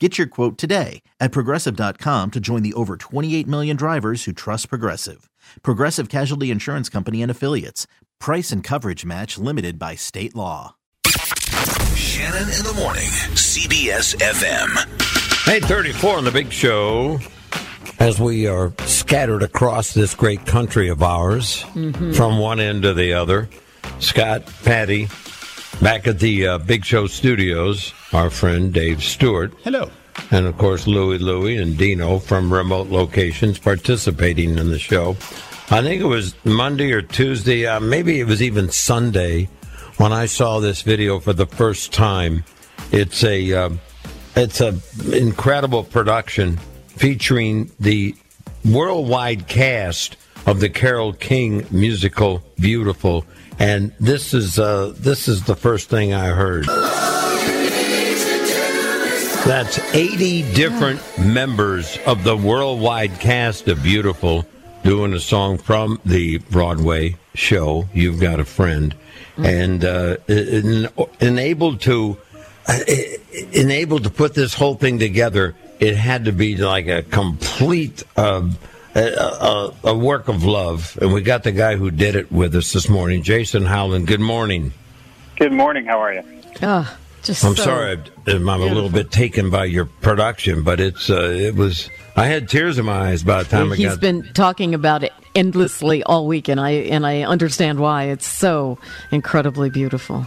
Get your quote today at progressive.com to join the over 28 million drivers who trust Progressive. Progressive Casualty Insurance Company and Affiliates. Price and coverage match limited by state law. Shannon in the morning, CBS FM. 834 on the big show. As we are scattered across this great country of ours, mm-hmm. from one end to the other, Scott, Patty, back at the uh, Big Show studios, our friend Dave Stewart. Hello. And of course, Louie Louie and Dino from remote locations participating in the show. I think it was Monday or Tuesday, uh, maybe it was even Sunday, when I saw this video for the first time. It's a uh, it's a incredible production featuring the worldwide cast of the Carole King musical Beautiful, and this is uh, this is the first thing I heard. That's 80 different members of the worldwide cast of Beautiful doing a song from the Broadway show, You've Got a Friend, and uh, en- enabled to uh, enabled to put this whole thing together. It had to be like a complete uh, a, a, a work of love, and we got the guy who did it with us this morning, Jason Howland. Good morning. Good morning. How are you? Oh, just I'm so- sorry, I'm a little bit taken by your production, but it's uh, it was. I had tears in my eyes by the time I He's been talking about it endlessly all week, and I and I understand why. It's so incredibly beautiful.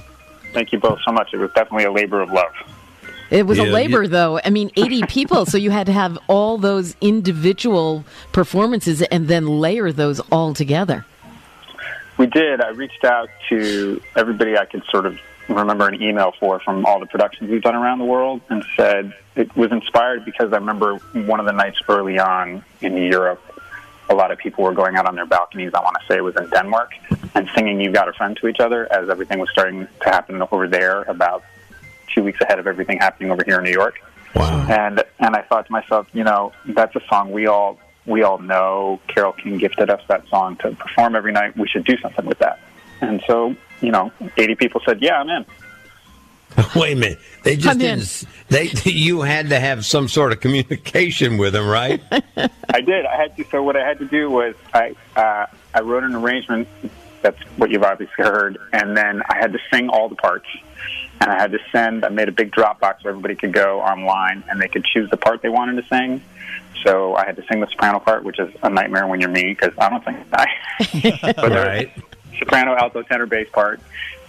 Thank you both so much. It was definitely a labor of love. It was Yeah, a labor, you- though. I mean, 80 people, so you had to have all those individual performances and then layer those all together. We did. I reached out to everybody I could sort of remember an email for from all the productions we've done around the world and said it was inspired because I remember one of the nights early on in Europe, a lot of people were going out on their balconies. I want to say it was in Denmark and singing You've Got a Friend" to each other as everything was starting to happen over there about two weeks ahead of everything happening over here in New York. wow. and and I thought to myself, you know, that's a song we all we all know. Carole King gifted us that song to perform every night. We should do something with that. And so, you know, 80 people said, "Yeah, I'm in." Wait a minute. They just I'm didn't. s- They you had to have some sort of communication with them, right? I did. I had to. So what I had to do was I uh, I wrote an arrangement. That's what you've obviously heard, and then I had to sing all the parts. And I had to send. I made a big Dropbox where everybody could go online and they could choose the part they wanted to sing. So I had to sing the soprano part, which is a nightmare when you're me because I don't sing. I, but right. soprano, alto, tenor, bass part,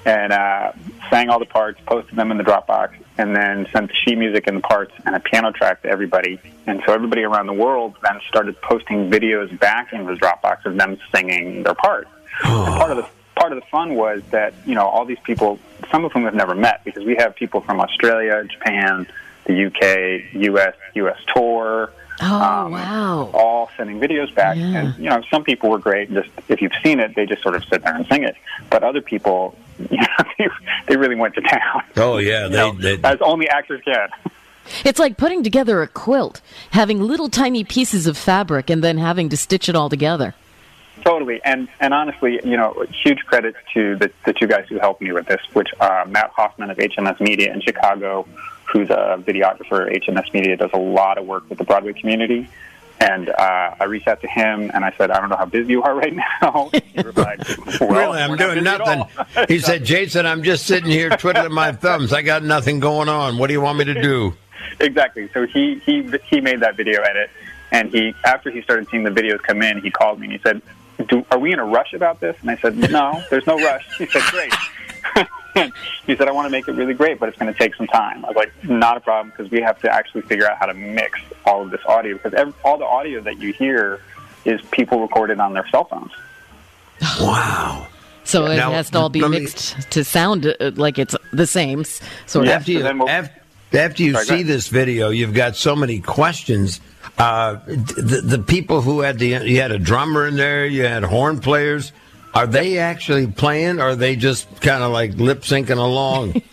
and uh, sang all the parts, posted them in the Dropbox, and then sent the sheet music and the parts and a piano track to everybody. And so everybody around the world then started posting videos back into the Dropbox of them singing their part. And part of the part of the fun was that you know all these people, some of whom have never met, because we have people from Australia, Japan, the UK, US, US tour. Oh, um, wow. All sending videos back, Yeah. and you know, some people were great. Just if you've seen it, they just sort of sit there and sing it. But other people, you know, they, they really went to town. Oh yeah, you they, know, they as only actors can. It's like putting together a quilt, having little tiny pieces of fabric and then having to stitch it all together. Totally, and and honestly, you know, huge credit to the, the two guys who helped me with this, which uh, Matt Hoffman of HMS Media in Chicago, who's a videographer at HMS Media, does a lot of work with the Broadway community. And uh, I reached out to him and I said, I don't know how busy you are right now. He replied, well, really, I'm doing nothing. He said, Jason, I'm just sitting here twiddling my thumbs. I got nothing going on. What do you want me to do? exactly. So he he he made that video edit, and he after he started seeing the videos come in, he called me and he said, Do, "Are we in a rush about this?" And I said, "No, there's no rush." He said, "Great." he said, "I want to make it really great, but it's going to take some time." I was like, "Not a problem, because we have to actually figure out how to mix all of this audio because every, all the audio that you hear is people recorded on their cell phones." Wow. So it Now, has to all be let me- mixed to sound uh, like it's the same s- sort Yeah. of. After you, so then we'll- af- after you Sorry, see this video, you've got so many questions. Uh, the, the people who had the you had a drummer in there, you had horn players. Are they actually playing? Or are they just kind of like lip syncing along?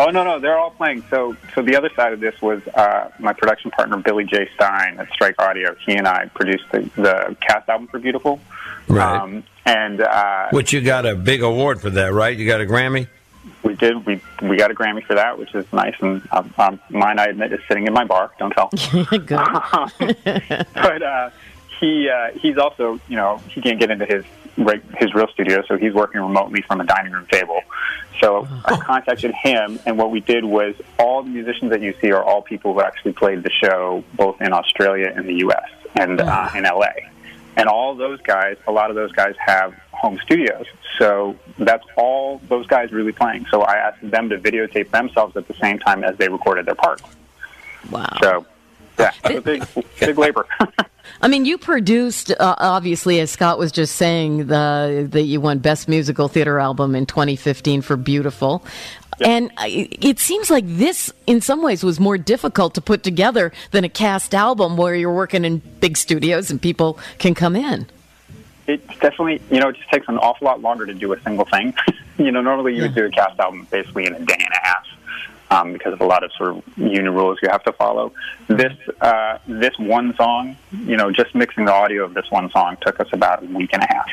Oh no, no, they're all playing. So, so the other side of this was uh, my production partner Billy Jay Stein at Strike Audio. He and I produced the, the cast album for Beautiful, Right. Um, and uh, Which you got a big award for that, right? You got a Grammy. We did. We we got a Grammy for that, which is nice. And um, um, mine, I admit, is sitting in my bar. Don't tell. Good. but uh, he uh, he's also you know he can't get into his his real studio, so he's working remotely from a dining room table. So I contacted him, and what we did was all the musicians that you see are all people who actually played the show both in Australia and the U.S. and uh, in L.A. And all those guys, a lot of those guys have home studios. So that's all those guys really playing. So I asked them to videotape themselves at the same time as they recorded their part. Wow. So yeah, big, big labor. I mean, you produced, uh, obviously, as Scott was just saying, the that you won Best Musical Theater Album in 2015 for Beautiful. And I- it seems like this, in some ways, was more difficult to put together than a cast album where you're working in big studios and people can come in. It's definitely, you know, it just takes an awful lot longer to do a single thing. you know, normally you would do a cast album basically in a day and a half um, because of a lot of sort of union rules you have to follow. This uh, this one song, you know, just mixing the audio of this one song took us about a week and a half,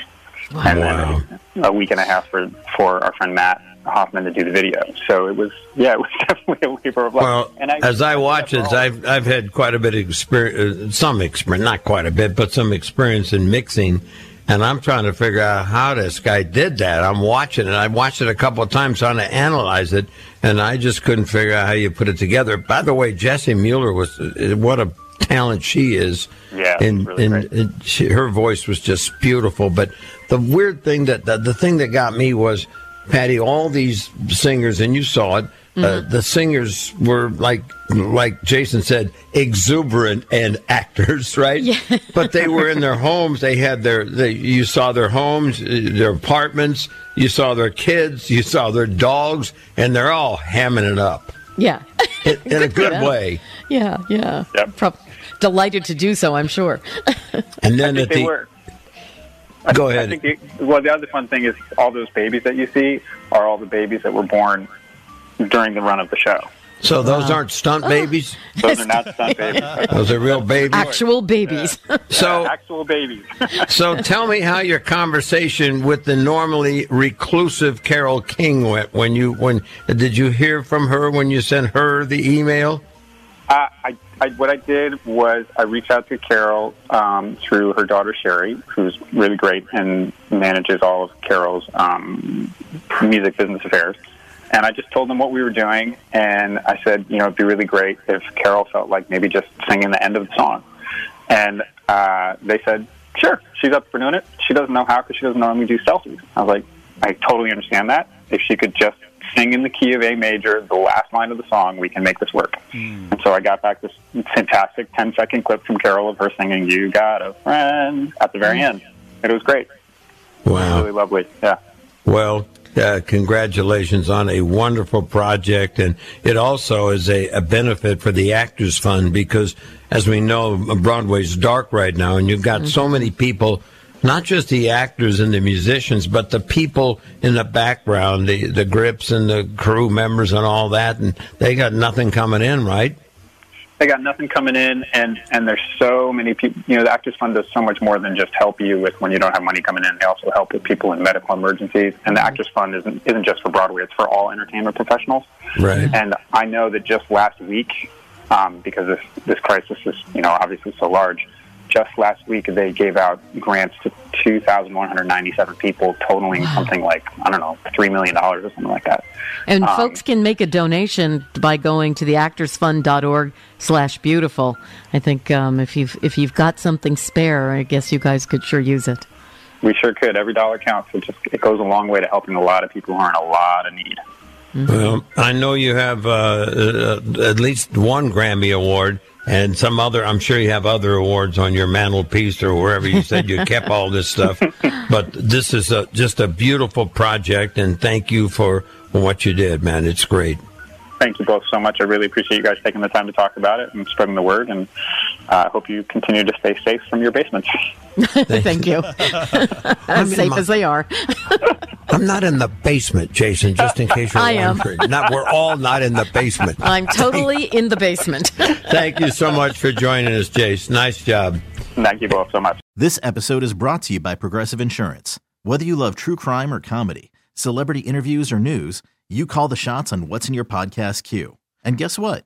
and then a week and a half for for our friend Matt Hoffman to do the video. So it was, yeah, it was definitely a labor of love. Well, and I, as I watch it, I've I've had quite a bit of experience, uh, some experience, not quite a bit, but some experience in mixing, and I'm trying to figure out how this guy did that. I'm watching it. I watched it a couple of times trying to analyze it, and I just couldn't figure out how you put it together. By the way, Jessie Mueller was what a talent she is. Yeah, and, really and it, she, her voice was just beautiful. But the weird thing that the, the thing that got me was Patty. All these singers, and you saw it. Uh, the singers were like, like Jason said, exuberant and actors, right? Yeah. but they were in their homes. They had their, they, you saw their homes, uh, their apartments. You saw their kids. You saw their dogs, and they're all hamming it up Yeah. in, in a good them. way. yeah, yeah. Yep. Prob- delighted to do so, I'm sure. And then I at think they the were. go I ahead. think the, well, the other fun thing is all those babies that you see are all the babies that were born during the run of the show. So those aren't stunt babies. Those are not stunt babies. Those are real babies. Actual babies. So actual babies. So tell me how your conversation with the normally reclusive Carole King went when you when did you hear from her when you sent her the email? Uh, I, I, what I did was I reached out to Carole um, through her daughter Sherry, who's really great and manages all of Carole's um, music business affairs. And I just told them what we were doing, and I said, you know, it'd be really great if Carole felt like maybe just singing the end of the song. And uh, they said, sure, she's up for doing it. She doesn't know how because she doesn't normally do selfies. I was like, I totally understand that. If she could just sing in the key of A major, the last line of the song, we can make this work. And so I got back this fantastic 10 second clip from Carole of her singing You Got a Friend at the very end. It was great. Wow. Really lovely. Yeah. Well, uh, congratulations on a wonderful project, and it also is a, a benefit for the Actors Fund because, as we know, Broadway's dark right now, and you've got so many people. Not just the actors and the musicians, but the people in the background, the the grips and the crew members and all that, and they got nothing coming in, right? They got nothing coming in and and there's so many people you know the actors fund does so much more than just help you with when you don't have money coming in. They also help with people in medical emergencies and the actors fund isn't isn't just for broadway. It's for all entertainment professionals. Right. and i know that just last week um, because this this crisis is you know obviously so large just last week they gave out grants to, 2,197 people, totaling wow. something like, I don't know, $3 million or something like that. And um, folks can make a donation by going to the actorsfund.org slash beautiful. I think um, if, you've, if you've got something spare, I guess you guys could sure use it. We sure could. Every dollar counts. It just it goes a long way to helping a lot of people who are in a lot of need. Mm-hmm. Well, I know you have uh, uh, at least one Grammy Award and some other. I'm sure you have other awards on your mantelpiece or wherever you said you kept all this stuff. But this is a, just a beautiful project, and thank you for what you did, man. It's great. Thank you both so much. I really appreciate you guys taking the time to talk about it and spreading the word. And I uh, hope you continue to stay safe from your basements. Thank you. as safe my, as they are. I'm not in the basement, Jason. Just in case you're I wondering. am. Not, we're all not in the basement. I'm totally in the basement. Thank you so much for joining us, Jason. Nice job. Thank you both so much. This episode is brought to you by Progressive Insurance. Whether you love true crime or comedy, celebrity interviews or news, you call the shots on what's in your podcast queue. And guess what?